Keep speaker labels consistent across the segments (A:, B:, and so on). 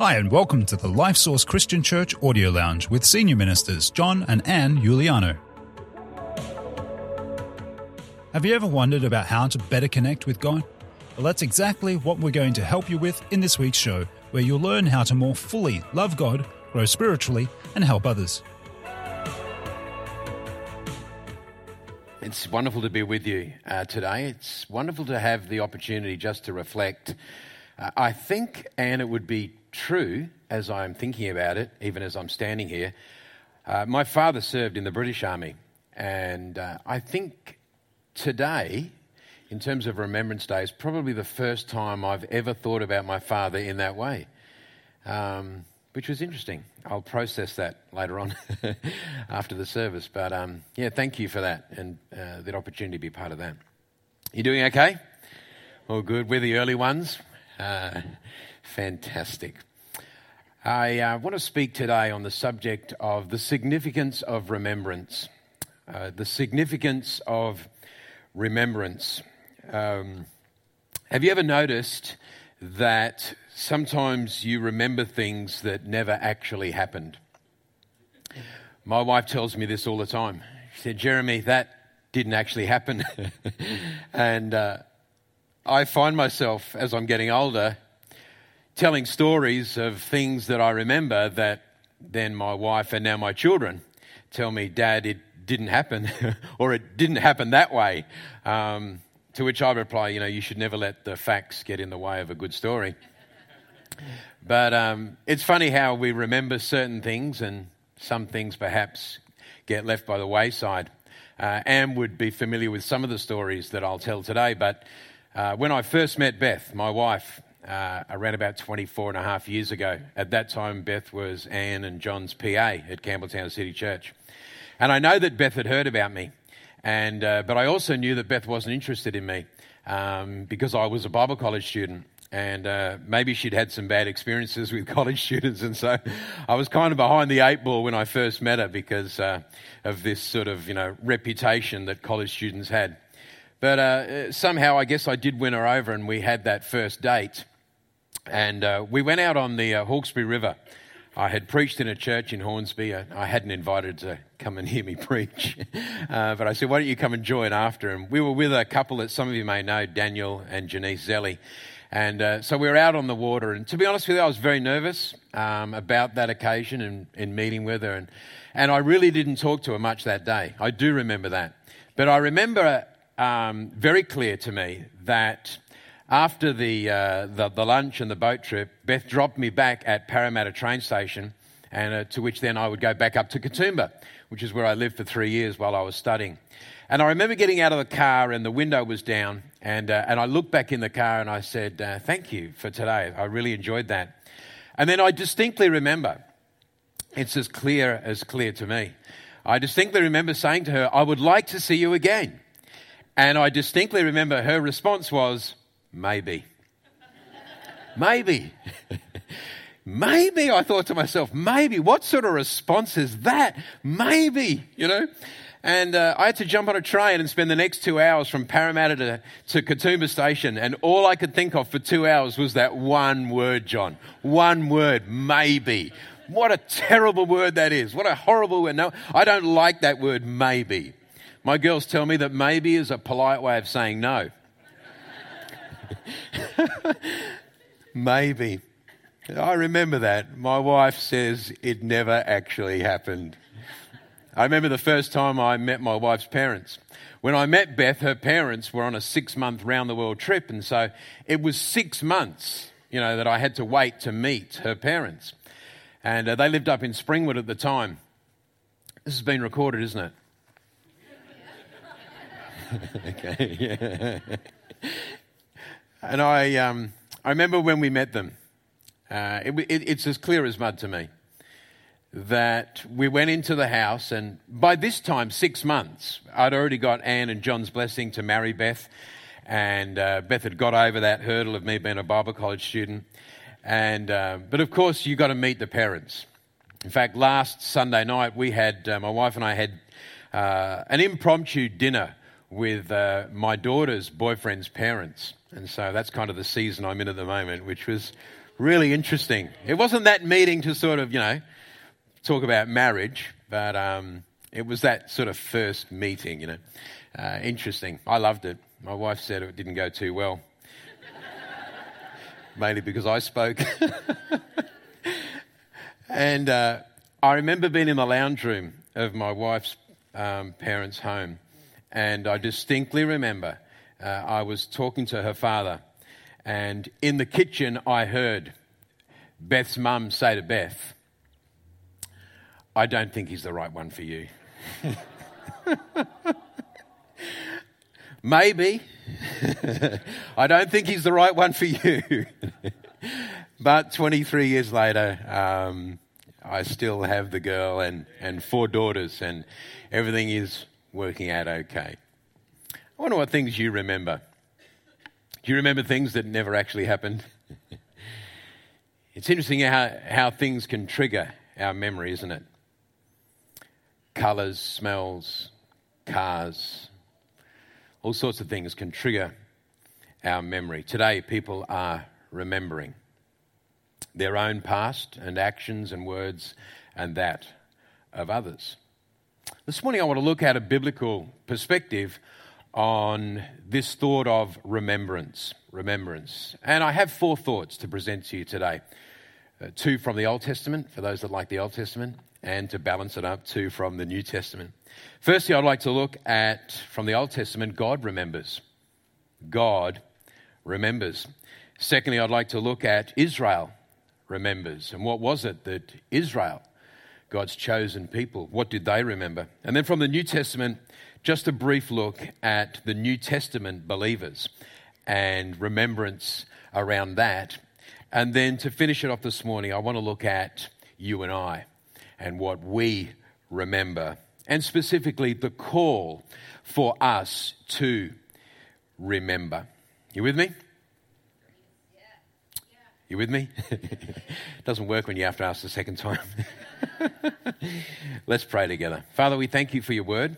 A: Hi, and welcome to the Life Source Christian Church Audio Lounge with Senior Ministers John and Anne Giuliano. Have you ever wondered about how to better connect with God? Well, that's exactly what we're going to help you with in this week's show, where you'll learn how to more fully love God, grow spiritually, and help others.
B: It's wonderful to be with you uh, today. It's wonderful to have the opportunity just to reflect. I think, and it would be true as I'm thinking about it, even as I'm standing here. Uh, my father served in the British Army, and uh, I think today, in terms of Remembrance Day, is probably the first time I've ever thought about my father in that way. Um, which was interesting. I'll process that later on after the service. But um, yeah, thank you for that and uh, that opportunity to be part of that. You doing okay? All good. We're the early ones. Uh, fantastic. I uh, want to speak today on the subject of the significance of remembrance. Uh, the significance of remembrance. Um, have you ever noticed that sometimes you remember things that never actually happened. My wife tells me this all the time. She said, Jeremy, that didn't actually happen. and uh, I find myself, as I'm getting older, telling stories of things that I remember that then my wife and now my children tell me, Dad, it didn't happen, or it didn't happen that way. Um, to which I reply, you know, you should never let the facts get in the way of a good story. But um, it's funny how we remember certain things and some things perhaps get left by the wayside. Uh, Anne would be familiar with some of the stories that I'll tell today, but uh, when I first met Beth, my wife, uh, around about 24 and a half years ago, at that time Beth was Anne and John's PA at Campbelltown City Church. And I know that Beth had heard about me, and, uh, but I also knew that Beth wasn't interested in me um, because I was a Bible college student and uh, maybe she'd had some bad experiences with college students, and so I was kind of behind the eight ball when I first met her because uh, of this sort of you know reputation that college students had. But uh, somehow, I guess I did win her over, and we had that first date, and uh, we went out on the uh, Hawkesbury River. I had preached in a church in Hornsby. I hadn't invited to come and hear me preach, uh, but I said, "Why don't you come and join after?" And we were with a couple that some of you may know, Daniel and Janice Zelli and uh, so we were out on the water. And to be honest with you, I was very nervous um, about that occasion and, in meeting with her. And, and I really didn't talk to her much that day. I do remember that. But I remember um, very clear to me that after the, uh, the, the, lunch and the boat trip, Beth dropped me back at Parramatta train station, and uh, to which then I would go back up to Katoomba, which is where I lived for three years while I was studying. And I remember getting out of the car and the window was down. And, uh, and I looked back in the car and I said, uh, Thank you for today. I really enjoyed that. And then I distinctly remember, it's as clear as clear to me. I distinctly remember saying to her, I would like to see you again. And I distinctly remember her response was, Maybe. maybe. maybe. I thought to myself, maybe. What sort of response is that? Maybe, you know? And uh, I had to jump on a train and spend the next two hours from Parramatta to, to Katoomba Station. And all I could think of for two hours was that one word, John. One word, maybe. What a terrible word that is. What a horrible word. No, I don't like that word, maybe. My girls tell me that maybe is a polite way of saying no. maybe. I remember that. My wife says it never actually happened. I remember the first time I met my wife's parents. When I met Beth, her parents were on a six month round the world trip, and so it was six months, you know, that I had to wait to meet her parents. And uh, they lived up in Springwood at the time. This has been recorded, isn't it? okay, yeah. and I, um, I remember when we met them. Uh, it, it, it's as clear as mud to me that we went into the house, and by this time, six months, I'd already got Anne and John's blessing to marry Beth, and uh, Beth had got over that hurdle of me being a Bible college student. And uh, but of course, you got to meet the parents. In fact, last Sunday night, we had uh, my wife and I had uh, an impromptu dinner with uh, my daughter's boyfriend's parents, and so that's kind of the season I'm in at the moment, which was really interesting. It wasn't that meeting to sort of, you know, talk about marriage, but um, it was that sort of first meeting, you know. Uh, interesting. I loved it. My wife said it didn't go too well, mainly because I spoke. and uh, I remember being in the lounge room of my wife's um, parents' home, and I distinctly remember uh, I was talking to her father, and in the kitchen I heard Beth's mum say to Beth, I don't think he's the right one for you. Maybe. I don't think he's the right one for you. but 23 years later, um, I still have the girl and, and four daughters, and everything is working out okay. I wonder what things you remember. Do you remember things that never actually happened? it's interesting how, how things can trigger our memory, isn't it? Colours, smells, cars, all sorts of things can trigger our memory. Today, people are remembering their own past and actions and words and that of others. This morning, I want to look at a biblical perspective on this thought of remembrance. Remembrance. And I have four thoughts to present to you today uh, two from the Old Testament, for those that like the Old Testament, and to balance it up, two from the New Testament. Firstly, I'd like to look at, from the Old Testament, God remembers. God remembers. Secondly, I'd like to look at Israel remembers. And what was it that Israel, God's chosen people, what did they remember? And then from the New Testament, just a brief look at the New Testament believers and remembrance around that. And then to finish it off this morning, I want to look at you and I and what we remember and specifically the call for us to remember. You with me? You with me? Doesn't work when you have to ask the second time. Let's pray together. Father, we thank you for your word.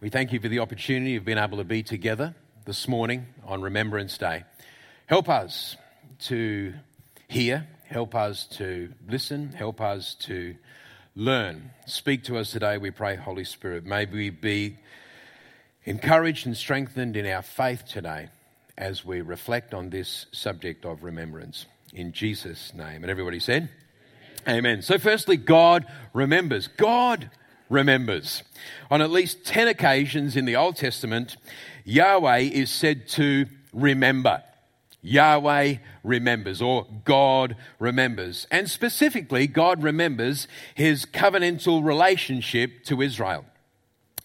B: We thank you for the opportunity of being able to be together this morning on Remembrance Day. Help us to hear, help us to listen, help us to learn. Speak to us today, we pray, Holy Spirit. May we be encouraged and strengthened in our faith today as we reflect on this subject of remembrance. In Jesus' name. And everybody said, Amen. Amen. So, firstly, God remembers. God remembers. On at least 10 occasions in the Old Testament, Yahweh is said to remember. Yahweh remembers, or God remembers. And specifically, God remembers his covenantal relationship to Israel.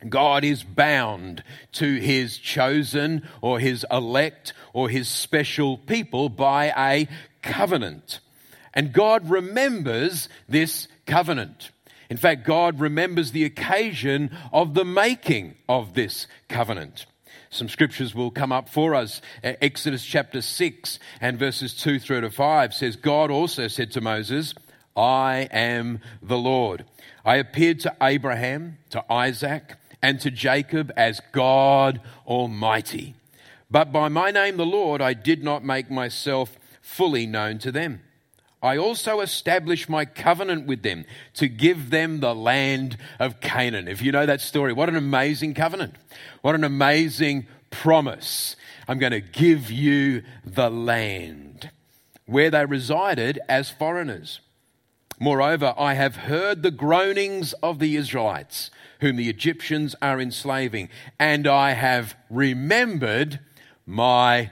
B: God is bound to his chosen or his elect or his special people by a covenant. And God remembers this covenant. In fact, God remembers the occasion of the making of this covenant. Some scriptures will come up for us. Exodus chapter 6 and verses 2 through to 5 says, God also said to Moses, I am the Lord. I appeared to Abraham, to Isaac, and to Jacob as God Almighty. But by my name, the Lord, I did not make myself fully known to them. I also established my covenant with them to give them the land of Canaan. If you know that story, what an amazing covenant. What an amazing promise. I'm going to give you the land where they resided as foreigners. Moreover, I have heard the groanings of the Israelites, whom the Egyptians are enslaving, and I have remembered my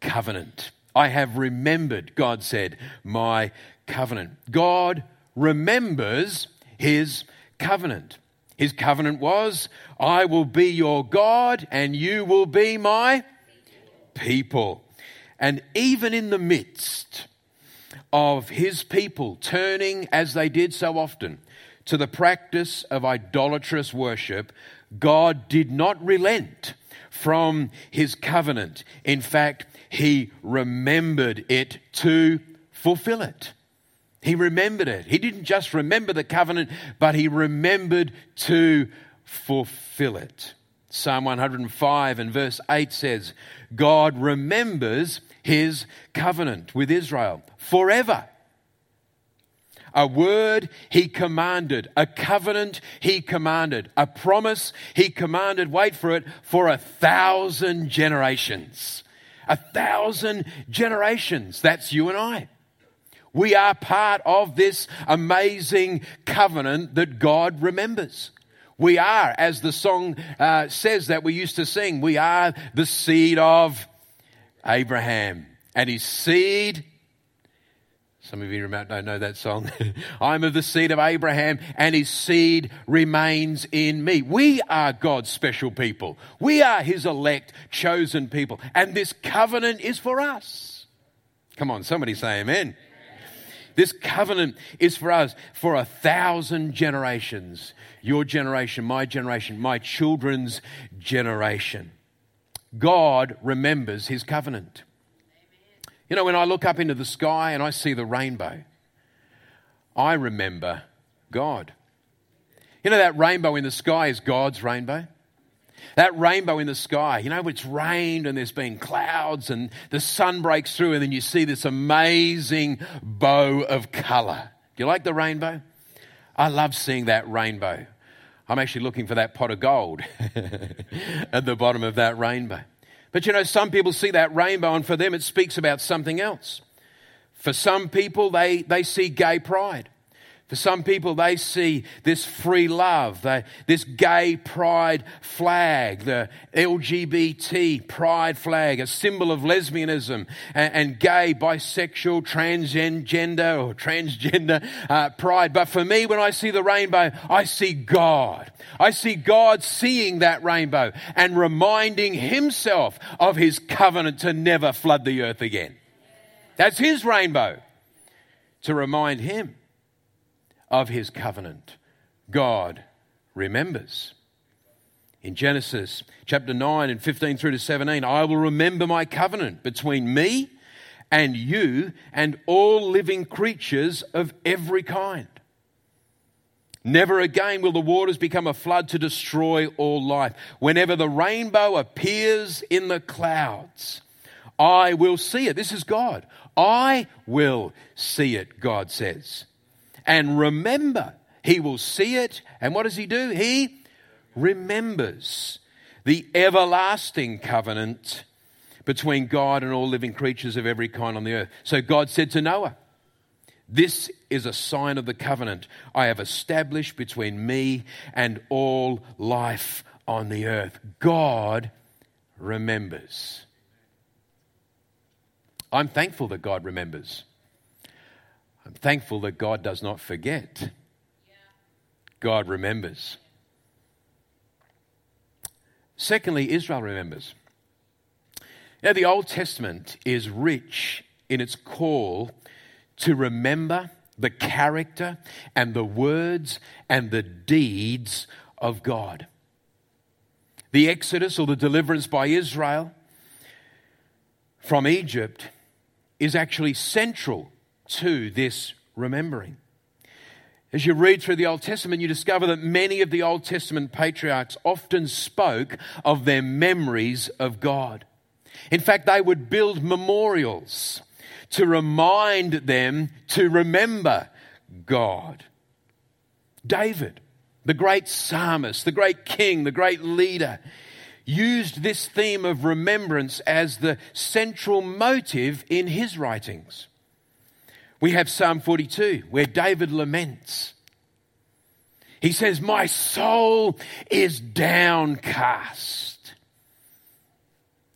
B: covenant. I have remembered, God said, my covenant. God remembers his covenant. His covenant was, I will be your God and you will be my people. And even in the midst of his people turning, as they did so often, to the practice of idolatrous worship, God did not relent from his covenant. In fact, he remembered it to fulfill it. He remembered it. He didn't just remember the covenant, but he remembered to fulfill it. Psalm 105 and verse 8 says, God remembers his covenant with Israel forever. A word he commanded, a covenant he commanded, a promise he commanded, wait for it, for a thousand generations. A thousand generations. That's you and I. We are part of this amazing covenant that God remembers. We are, as the song uh, says that we used to sing, we are the seed of Abraham. And his seed, some of you don't know that song. I'm of the seed of Abraham, and his seed remains in me. We are God's special people. We are his elect, chosen people. And this covenant is for us. Come on, somebody say amen. This covenant is for us for a thousand generations. Your generation, my generation, my children's generation. God remembers his covenant. You know, when I look up into the sky and I see the rainbow, I remember God. You know, that rainbow in the sky is God's rainbow. That rainbow in the sky, you know, it's rained and there's been clouds and the sun breaks through and then you see this amazing bow of color. Do you like the rainbow? I love seeing that rainbow. I'm actually looking for that pot of gold at the bottom of that rainbow. But you know, some people see that rainbow and for them it speaks about something else. For some people, they, they see gay pride. For some people, they see this free love, this gay pride flag, the LGBT pride flag, a symbol of lesbianism and, and gay, bisexual, transgender or transgender uh, pride. But for me, when I see the rainbow, I see God. I see God seeing that rainbow and reminding himself of his covenant to never flood the earth again. That's his rainbow to remind him of his covenant. God remembers. In Genesis chapter 9 and 15 through to 17, I will remember my covenant between me and you and all living creatures of every kind. Never again will the waters become a flood to destroy all life. Whenever the rainbow appears in the clouds, I will see it. This is God. I will see it, God says and remember. He will see it. And what does he do? He remembers the everlasting covenant between God and all living creatures of every kind on the earth. So God said to Noah, This is a sign of the covenant I have established between me and all life on the earth. God remembers. I'm thankful that God remembers. I'm thankful that God does not forget. God remembers. Secondly, Israel remembers. Now, the Old Testament is rich in its call to remember the character and the words and the deeds of God. The Exodus or the deliverance by Israel from Egypt is actually central to this remembering. As you read through the Old Testament, you discover that many of the Old Testament patriarchs often spoke of their memories of God. In fact, they would build memorials to remind them to remember God. David, the great psalmist, the great king, the great leader, used this theme of remembrance as the central motive in his writings. We have Psalm 42 where David laments. He says, My soul is downcast.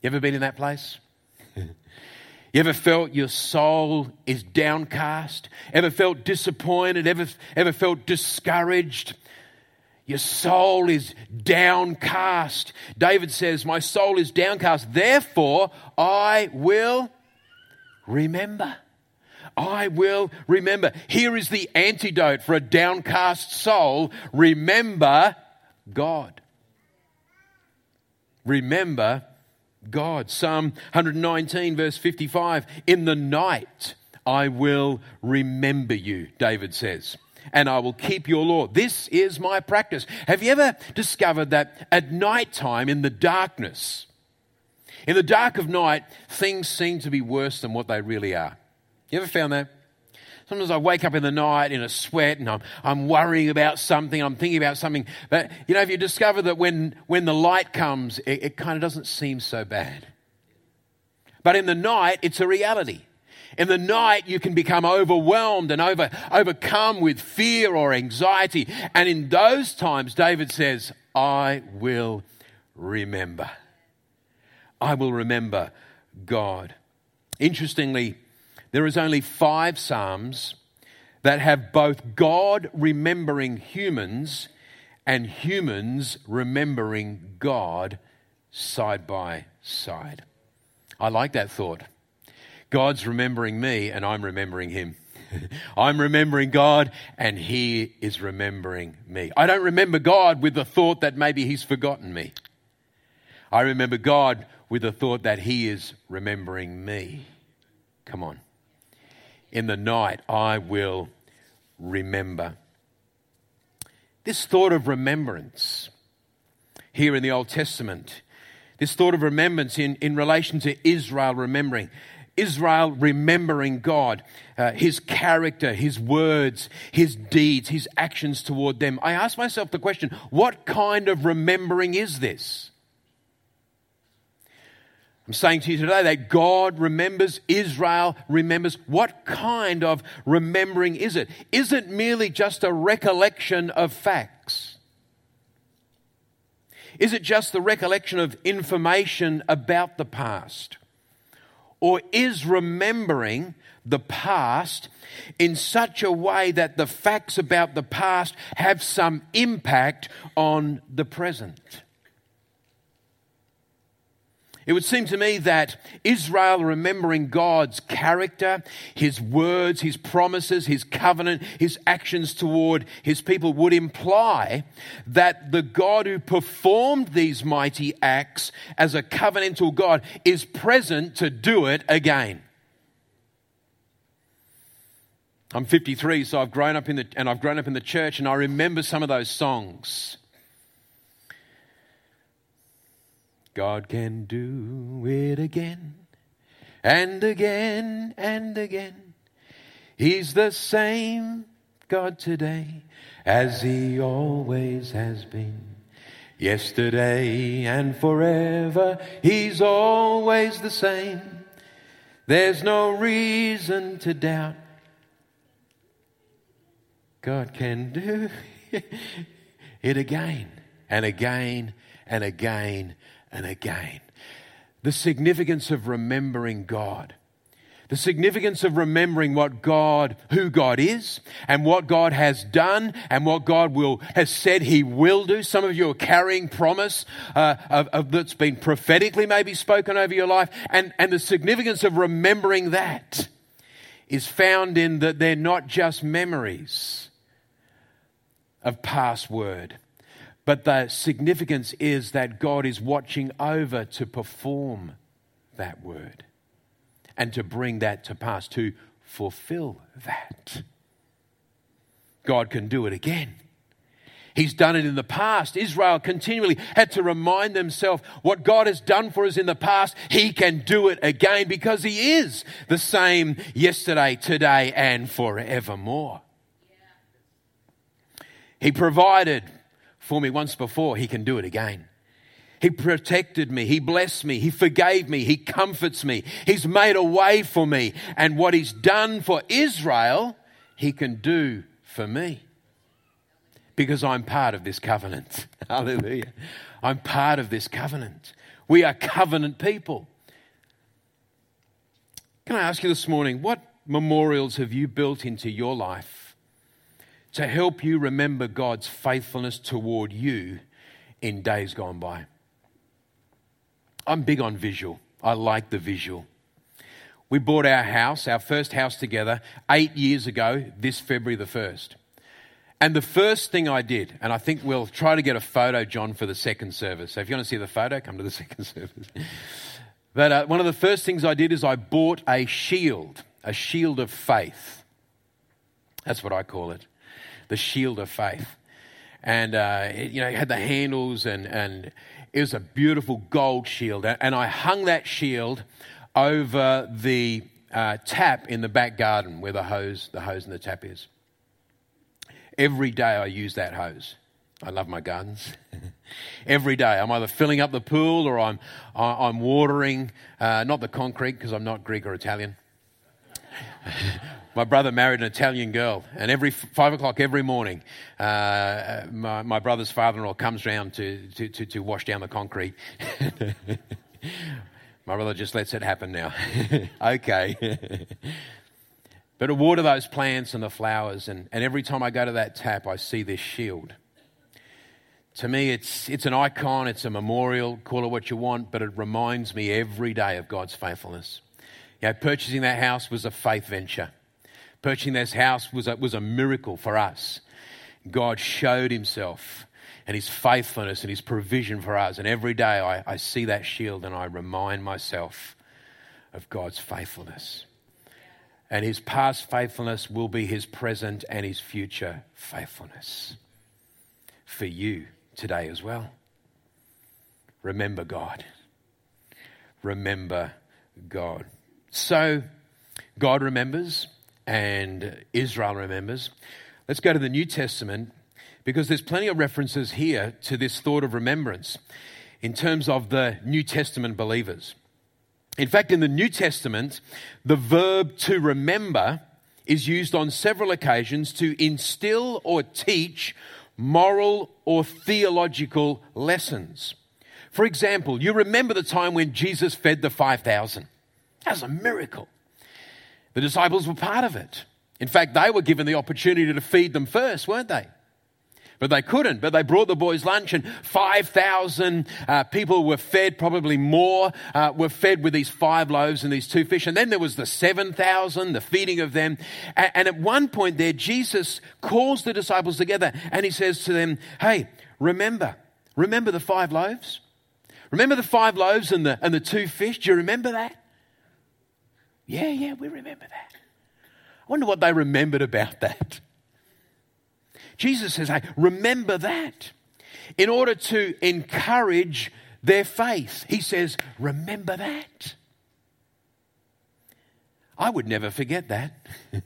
B: You ever been in that place? you ever felt your soul is downcast? Ever felt disappointed? Ever, ever felt discouraged? Your soul is downcast. David says, My soul is downcast. Therefore, I will remember. I will remember. Here is the antidote for a downcast soul remember God. Remember God. Psalm 119, verse 55 In the night I will remember you, David says, and I will keep your law. This is my practice. Have you ever discovered that at night time in the darkness, In the dark of night, things seem to be worse than what they really are. You ever found that? Sometimes I wake up in the night in a sweat and I'm, I'm worrying about something, I'm thinking about something. But, you know, if you discover that when, when the light comes, it, it kind of doesn't seem so bad. But in the night, it's a reality. In the night, you can become overwhelmed and over, overcome with fear or anxiety. And in those times, David says, I will remember. I will remember God. Interestingly, there is only five Psalms that have both God remembering humans and humans remembering God side by side. I like that thought. God's remembering me and I'm remembering him. I'm remembering God and he is remembering me. I don't remember God with the thought that maybe he's forgotten me. I remember God with the thought that he is remembering me. Come on in the night I will remember. This thought of remembrance here in the Old Testament, this thought of remembrance in, in relation to Israel remembering. Israel remembering God, uh, his character, his words, his deeds, his actions toward them. I ask myself the question what kind of remembering is this? I'm saying to you today that God remembers, Israel remembers. What kind of remembering is it? Is it merely just a recollection of facts? Is it just the recollection of information about the past? Or is remembering the past in such a way that the facts about the past have some impact on the present? It would seem to me that Israel remembering God's character, his words, his promises, his covenant, his actions toward his people would imply that the God who performed these mighty acts as a covenantal God is present to do it again. I'm 53, so I've grown up in the, and I've grown up in the church, and I remember some of those songs. God can do it again and again and again. He's the same God today as He always has been. Yesterday and forever, He's always the same. There's no reason to doubt. God can do it again and again and again and again. The significance of remembering God. The significance of remembering what God, who God is, and what God has done, and what God will has said He will do. Some of you are carrying promise uh, of, of, that's been prophetically maybe spoken over your life, and and the significance of remembering that is found in that they're not just memories of past word, but the significance is that God is watching over to perform that word and to bring that to pass, to fulfill that. God can do it again. He's done it in the past. Israel continually had to remind themselves what God has done for us in the past. He can do it again because He is the same yesterday, today, and forevermore. He provided for me once before, He can do it again. He protected me. He blessed me. He forgave me. He comforts me. He's made a way for me. And what He's done for Israel, He can do for me. Because I'm part of this covenant. Hallelujah. I'm part of this covenant. We are covenant people. Can I ask you this morning, what memorials have you built into your life to help you remember God's faithfulness toward you in days gone by. I'm big on visual. I like the visual. We bought our house, our first house together, eight years ago, this February the 1st. And the first thing I did, and I think we'll try to get a photo, John, for the second service. So if you want to see the photo, come to the second service. But uh, one of the first things I did is I bought a shield, a shield of faith. That's what I call it the shield of faith. and uh, it, you know, it had the handles, and, and it was a beautiful gold shield. And I hung that shield over the uh, tap in the back garden where the hose, the hose and the tap is. Every day I use that hose. I love my gardens. Every day I'm either filling up the pool or I'm, I'm watering, uh, not the concrete because I'm not Greek or Italian. my brother married an Italian girl, and every five o'clock every morning, uh, my, my, brother's father-in-law comes round to, to, to, to wash down the concrete. my brother just lets it happen now. okay. but to water those plants and the flowers, and, and every time I go to that tap, I see this shield. To me, it's, it's an icon, it's a memorial, call it what you want, but it reminds me every day of God's faithfulness. You know, purchasing that house was a faith venture. Purchasing this house was a, was a miracle for us. God showed himself and his faithfulness and his provision for us. And every day I, I see that shield and I remind myself of God's faithfulness. And his past faithfulness will be his present and his future faithfulness for you today as well. Remember God. Remember God. So, God remembers and Israel remembers. Let's go to the New Testament because there's plenty of references here to this thought of remembrance in terms of the New Testament believers. In fact, in the New Testament, the verb to remember is used on several occasions to instill or teach moral or theological lessons. For example, you remember the time when Jesus fed the 5,000. That was a miracle. The disciples were part of it. In fact, they were given the opportunity to feed them first, weren't they? But they couldn't. But they brought the boys lunch, and 5,000 uh, people were fed, probably more, uh, were fed with these five loaves and these two fish. And then there was the 7,000, the feeding of them. And, and at one point there, Jesus calls the disciples together and he says to them, Hey, remember, remember the five loaves? Remember the five loaves and the, and the two fish? Do you remember that? Yeah, yeah, we remember that. I wonder what they remembered about that. Jesus says, hey, remember that. In order to encourage their faith, he says, remember that. I would never forget that.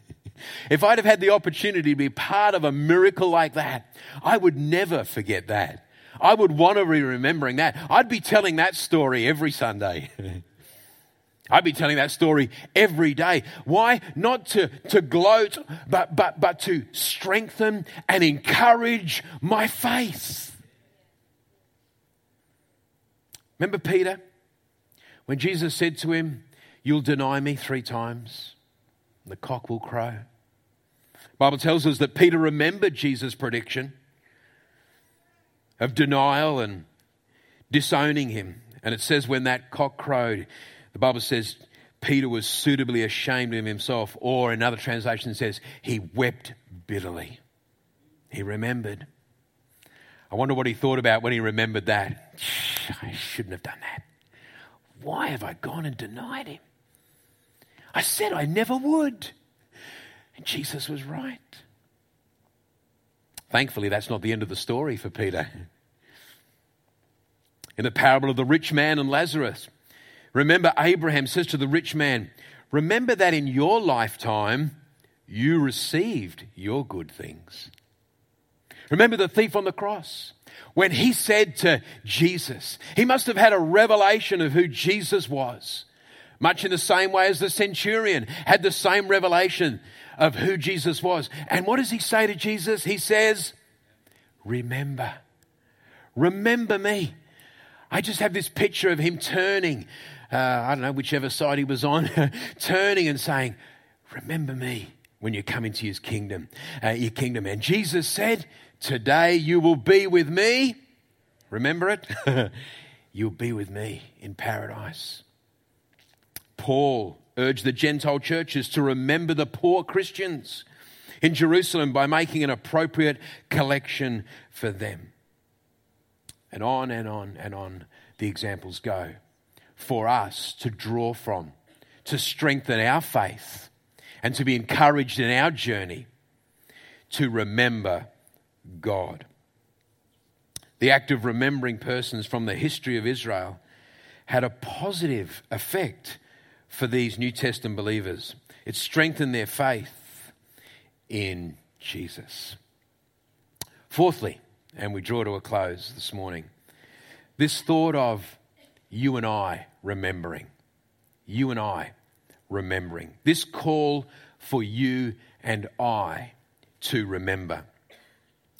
B: if I'd have had the opportunity to be part of a miracle like that, I would never forget that. I would want to be remembering that. I'd be telling that story every Sunday. I'd be telling that story every day. Why? Not to, to gloat, but, but, but to strengthen and encourage my faith. Remember Peter? When Jesus said to him, You'll deny me three times, the cock will crow. Bible tells us that Peter remembered Jesus' prediction of denial and disowning him. And it says, when that cock crowed, the Bible says Peter was suitably ashamed of himself, or another translation says he wept bitterly. He remembered. I wonder what he thought about when he remembered that. I shouldn't have done that. Why have I gone and denied him? I said I never would. And Jesus was right. Thankfully, that's not the end of the story for Peter. In the parable of the rich man and Lazarus, Remember, Abraham says to the rich man, Remember that in your lifetime you received your good things. Remember the thief on the cross. When he said to Jesus, he must have had a revelation of who Jesus was. Much in the same way as the centurion had the same revelation of who Jesus was. And what does he say to Jesus? He says, Remember. Remember me. I just have this picture of him turning uh, I don't know, whichever side he was on, turning and saying, Remember me when you come into his kingdom, uh, your kingdom. And Jesus said, Today you will be with me. Remember it? You'll be with me in paradise. Paul urged the Gentile churches to remember the poor Christians in Jerusalem by making an appropriate collection for them. And on and on and on the examples go for us to draw from, to strengthen our faith, and to be encouraged in our journey to remember God. the act of remembering persons from the history of Israel, had a positive effect for these New Testament believers. It strengthened their faith in Jesus. Fourthly, and we draw to a close this morning, this thought of you and I remembering. You and I remembering. This call for you and I to remember.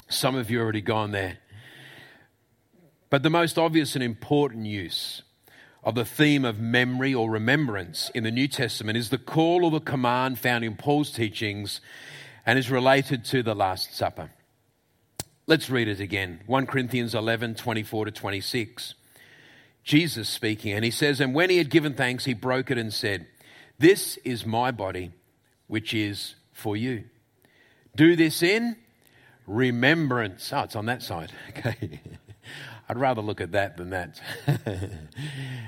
B: Some of you already gone there. But the most obvious and important use of the theme of memory or remembrance in the New Testament is the call or the command found in Paul's teachings and is related to the Last Supper. Let's read it again 1 Corinthians 11 24 to 26. Jesus speaking, and he says, And when he had given thanks, he broke it and said, This is my body, which is for you. Do this in remembrance. Oh, it's on that side. Okay. I'd rather look at that than that.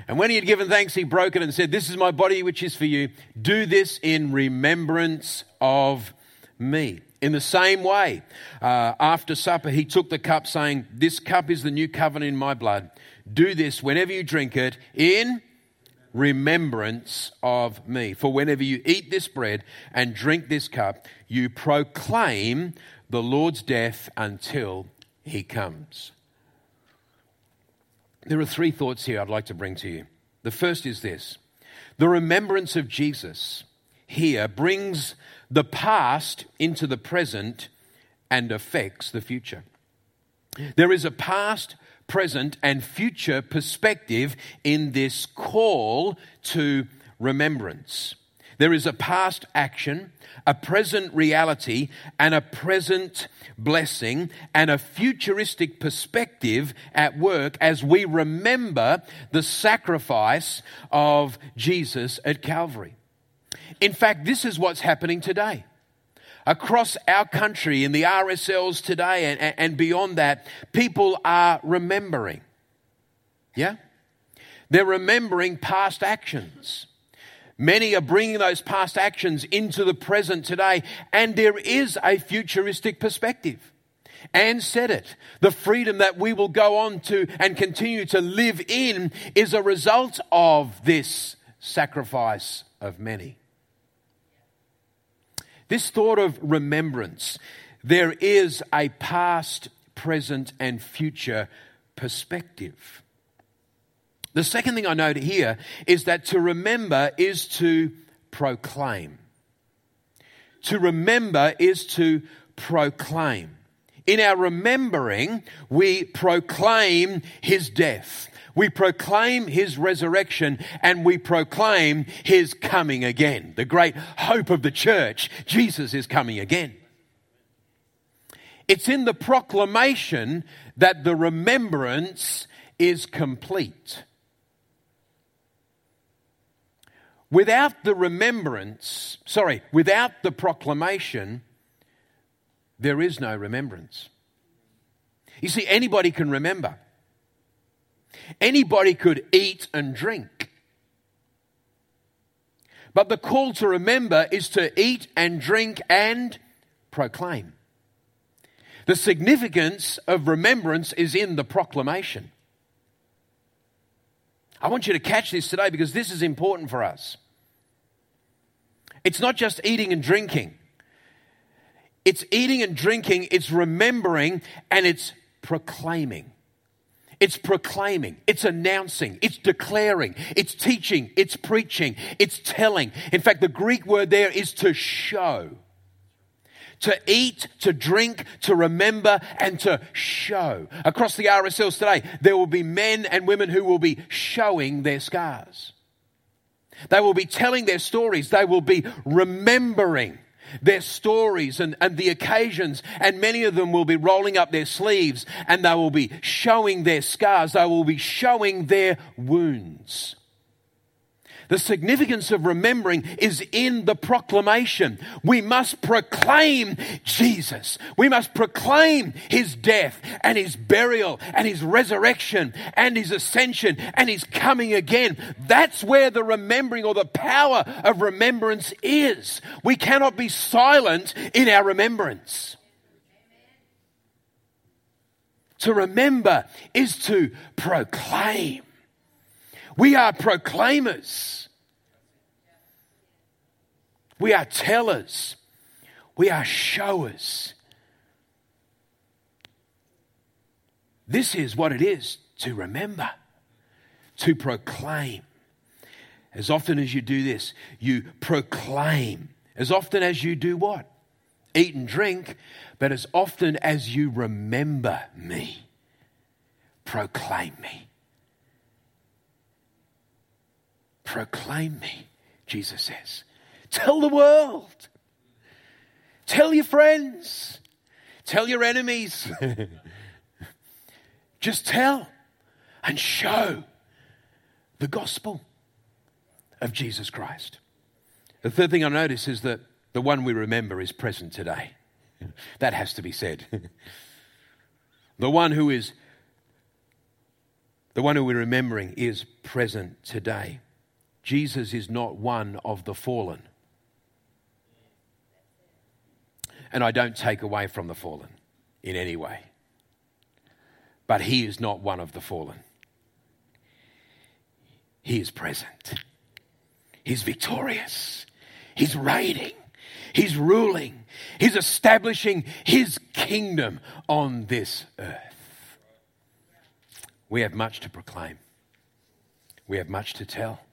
B: and when he had given thanks, he broke it and said, This is my body which is for you. Do this in remembrance of me. In the same way, uh, after supper, he took the cup, saying, This cup is the new covenant in my blood. Do this whenever you drink it in remembrance of me. For whenever you eat this bread and drink this cup, you proclaim the Lord's death until he comes. There are three thoughts here I'd like to bring to you. The first is this the remembrance of Jesus here brings the past into the present and affects the future. There is a past, present, and future perspective in this call to remembrance. There is a past action, a present reality, and a present blessing, and a futuristic perspective at work as we remember the sacrifice of Jesus at Calvary. In fact, this is what's happening today. Across our country, in the RSLs today and, and beyond that, people are remembering. Yeah? They're remembering past actions. Many are bringing those past actions into the present today, and there is a futuristic perspective. Anne said it. The freedom that we will go on to and continue to live in is a result of this sacrifice of many. This thought of remembrance, there is a past, present, and future perspective. The second thing I note here is that to remember is to proclaim. To remember is to proclaim. In our remembering, we proclaim his death. We proclaim his resurrection and we proclaim his coming again. The great hope of the church Jesus is coming again. It's in the proclamation that the remembrance is complete. Without the remembrance, sorry, without the proclamation, there is no remembrance. You see, anybody can remember. Anybody could eat and drink. But the call to remember is to eat and drink and proclaim. The significance of remembrance is in the proclamation. I want you to catch this today because this is important for us. It's not just eating and drinking, it's eating and drinking, it's remembering, and it's proclaiming. It's proclaiming, it's announcing, it's declaring, it's teaching, it's preaching, it's telling. In fact, the Greek word there is to show. To eat, to drink, to remember, and to show. Across the RSLs today, there will be men and women who will be showing their scars. They will be telling their stories. They will be remembering their stories and, and the occasions, and many of them will be rolling up their sleeves and they will be showing their scars, they will be showing their wounds. The significance of remembering is in the proclamation. We must proclaim Jesus. We must proclaim his death and his burial and his resurrection and his ascension and his coming again. That's where the remembering or the power of remembrance is. We cannot be silent in our remembrance. To remember is to proclaim. We are proclaimers. We are tellers. We are showers. This is what it is to remember, to proclaim. As often as you do this, you proclaim. As often as you do what? Eat and drink, but as often as you remember me, proclaim me. Proclaim me, Jesus says. Tell the world. Tell your friends. Tell your enemies. Just tell and show the gospel of Jesus Christ. The third thing I notice is that the one we remember is present today. That has to be said. the one who is the one who we're remembering is present today. Jesus is not one of the fallen. And I don't take away from the fallen in any way. But he is not one of the fallen. He is present. He's victorious. He's reigning. He's ruling. He's establishing his kingdom on this earth. We have much to proclaim. We have much to tell.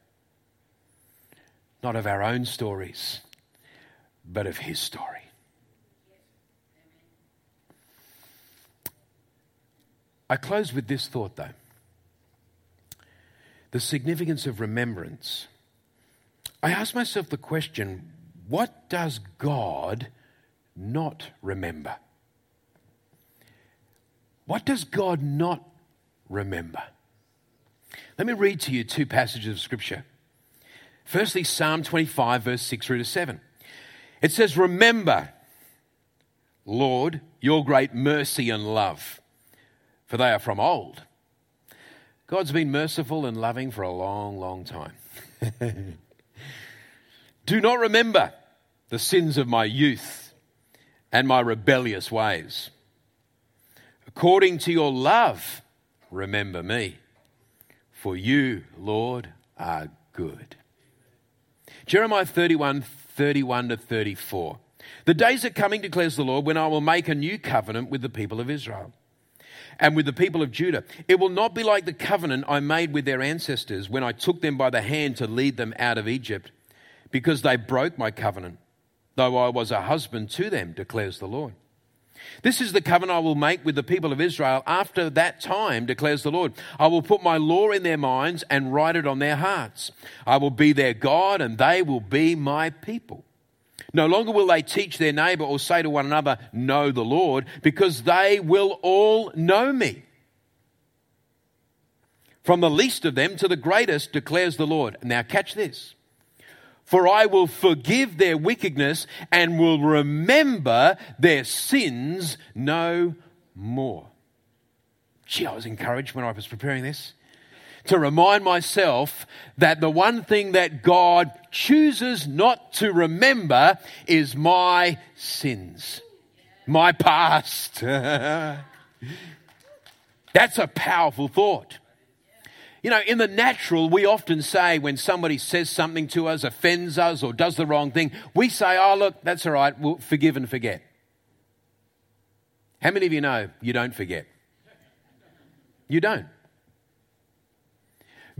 B: Not of our own stories, but of his story. I close with this thought, though the significance of remembrance. I ask myself the question what does God not remember? What does God not remember? Let me read to you two passages of Scripture. Firstly, Psalm 25, verse 6 through to 7. It says, Remember, Lord, your great mercy and love for they are from old. God's been merciful and loving for a long, long time. Do not remember the sins of my youth and my rebellious ways. According to your love, remember me, for you, Lord, are good. Jeremiah 31 31 to 34. The days are coming, declares the Lord, when I will make a new covenant with the people of Israel and with the people of Judah. It will not be like the covenant I made with their ancestors when I took them by the hand to lead them out of Egypt, because they broke my covenant, though I was a husband to them, declares the Lord. This is the covenant I will make with the people of Israel after that time, declares the Lord. I will put my law in their minds and write it on their hearts. I will be their God, and they will be my people. No longer will they teach their neighbor or say to one another, Know the Lord, because they will all know me. From the least of them to the greatest, declares the Lord. Now, catch this. For I will forgive their wickedness and will remember their sins no more. Gee, I was encouraged when I was preparing this to remind myself that the one thing that God chooses not to remember is my sins, my past. That's a powerful thought. You know, in the natural, we often say when somebody says something to us, offends us, or does the wrong thing, we say, oh, look, that's all right, we'll forgive and forget. How many of you know you don't forget? You don't.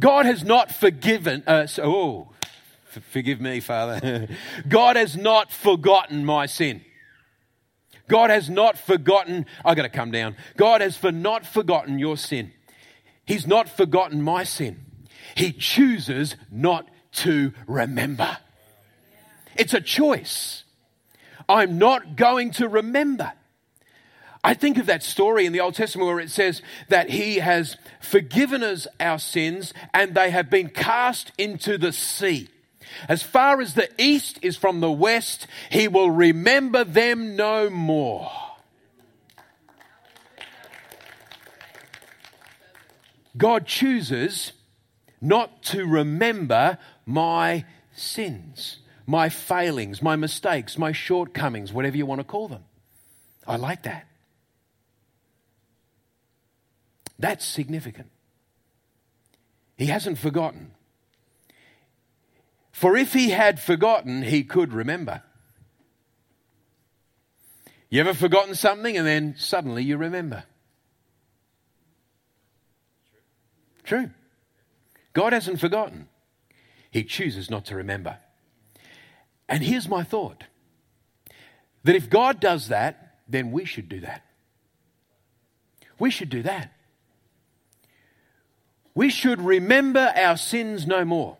B: God has not forgiven us. Oh, forgive me, Father. God has not forgotten my sin. God has not forgotten, I got to come down. God has for not forgotten your sin. He's not forgotten my sin. He chooses not to remember. It's a choice. I'm not going to remember. I think of that story in the Old Testament where it says that He has forgiven us our sins and they have been cast into the sea. As far as the east is from the west, He will remember them no more. God chooses not to remember my sins, my failings, my mistakes, my shortcomings, whatever you want to call them. I like that. That's significant. He hasn't forgotten. For if he had forgotten, he could remember. You ever forgotten something and then suddenly you remember? True. God hasn't forgotten. He chooses not to remember. And here's my thought that if God does that, then we should do that. We should do that. We should remember our sins no more.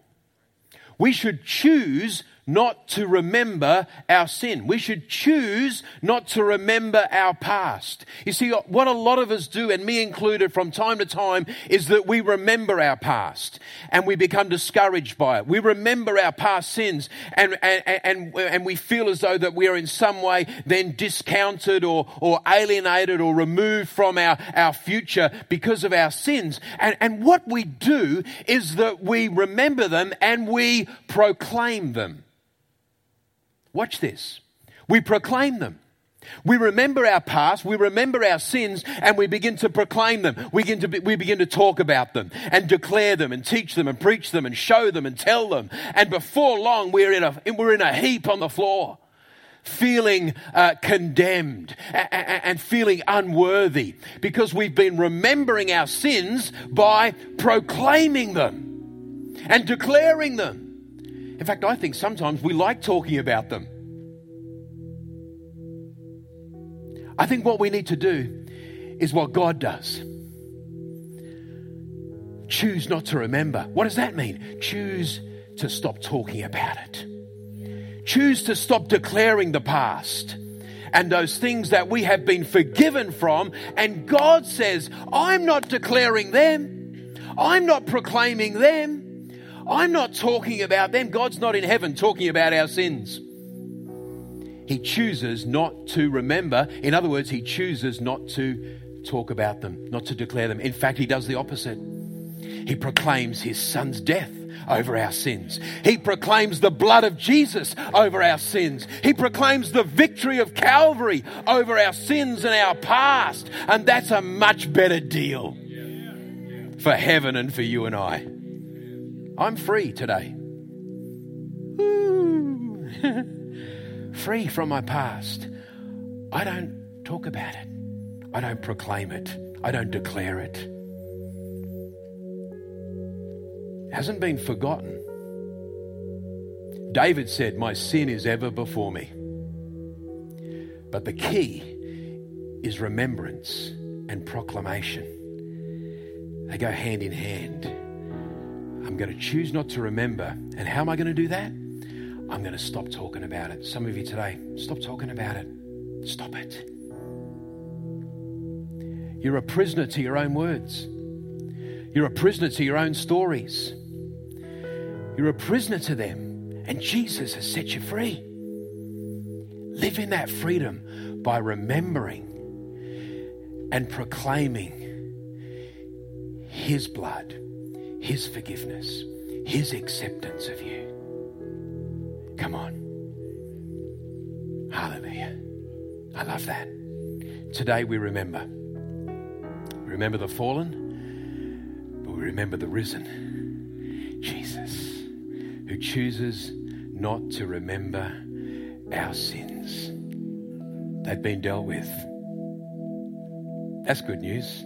B: We should choose not to remember our sin. We should choose not to remember our past. You see, what a lot of us do, and me included from time to time, is that we remember our past and we become discouraged by it. We remember our past sins and, and, and, and we feel as though that we are in some way then discounted or, or alienated or removed from our, our future because of our sins. And, and what we do is that we remember them and we proclaim them. Watch this. We proclaim them. We remember our past, we remember our sins, and we begin to proclaim them. We begin to, be, we begin to talk about them and declare them and teach them and preach them and show them and tell them. And before long, we're in a, we're in a heap on the floor, feeling uh, condemned and, and feeling unworthy because we've been remembering our sins by proclaiming them and declaring them. In fact, I think sometimes we like talking about them. I think what we need to do is what God does. Choose not to remember. What does that mean? Choose to stop talking about it. Choose to stop declaring the past and those things that we have been forgiven from. And God says, I'm not declaring them, I'm not proclaiming them. I'm not talking about them. God's not in heaven talking about our sins. He chooses not to remember. In other words, he chooses not to talk about them, not to declare them. In fact, he does the opposite. He proclaims his son's death over our sins. He proclaims the blood of Jesus over our sins. He proclaims the victory of Calvary over our sins and our past. And that's a much better deal for heaven and for you and I. I'm free today. free from my past. I don't talk about it. I don't proclaim it. I don't declare it. It hasn't been forgotten. David said, My sin is ever before me. But the key is remembrance and proclamation. They go hand in hand. I'm going to choose not to remember. And how am I going to do that? I'm going to stop talking about it. Some of you today, stop talking about it. Stop it. You're a prisoner to your own words. You're a prisoner to your own stories. You're a prisoner to them. And Jesus has set you free. Live in that freedom by remembering and proclaiming His blood his forgiveness, His acceptance of you. Come on. Hallelujah. I love that. Today we remember. Remember the fallen, but we remember the risen. Jesus, who chooses not to remember our sins. They've been dealt with. That's good news.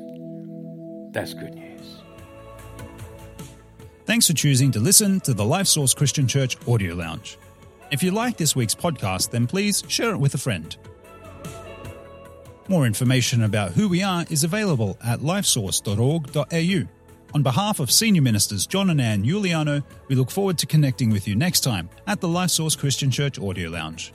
B: That's good news.
A: Thanks for choosing to listen to the Life Source Christian Church Audio Lounge. If you like this week's podcast, then please share it with a friend. More information about who we are is available at lifesource.org.au. On behalf of Senior Ministers John and Ann Giuliano, we look forward to connecting with you next time at the Life Source Christian Church Audio Lounge.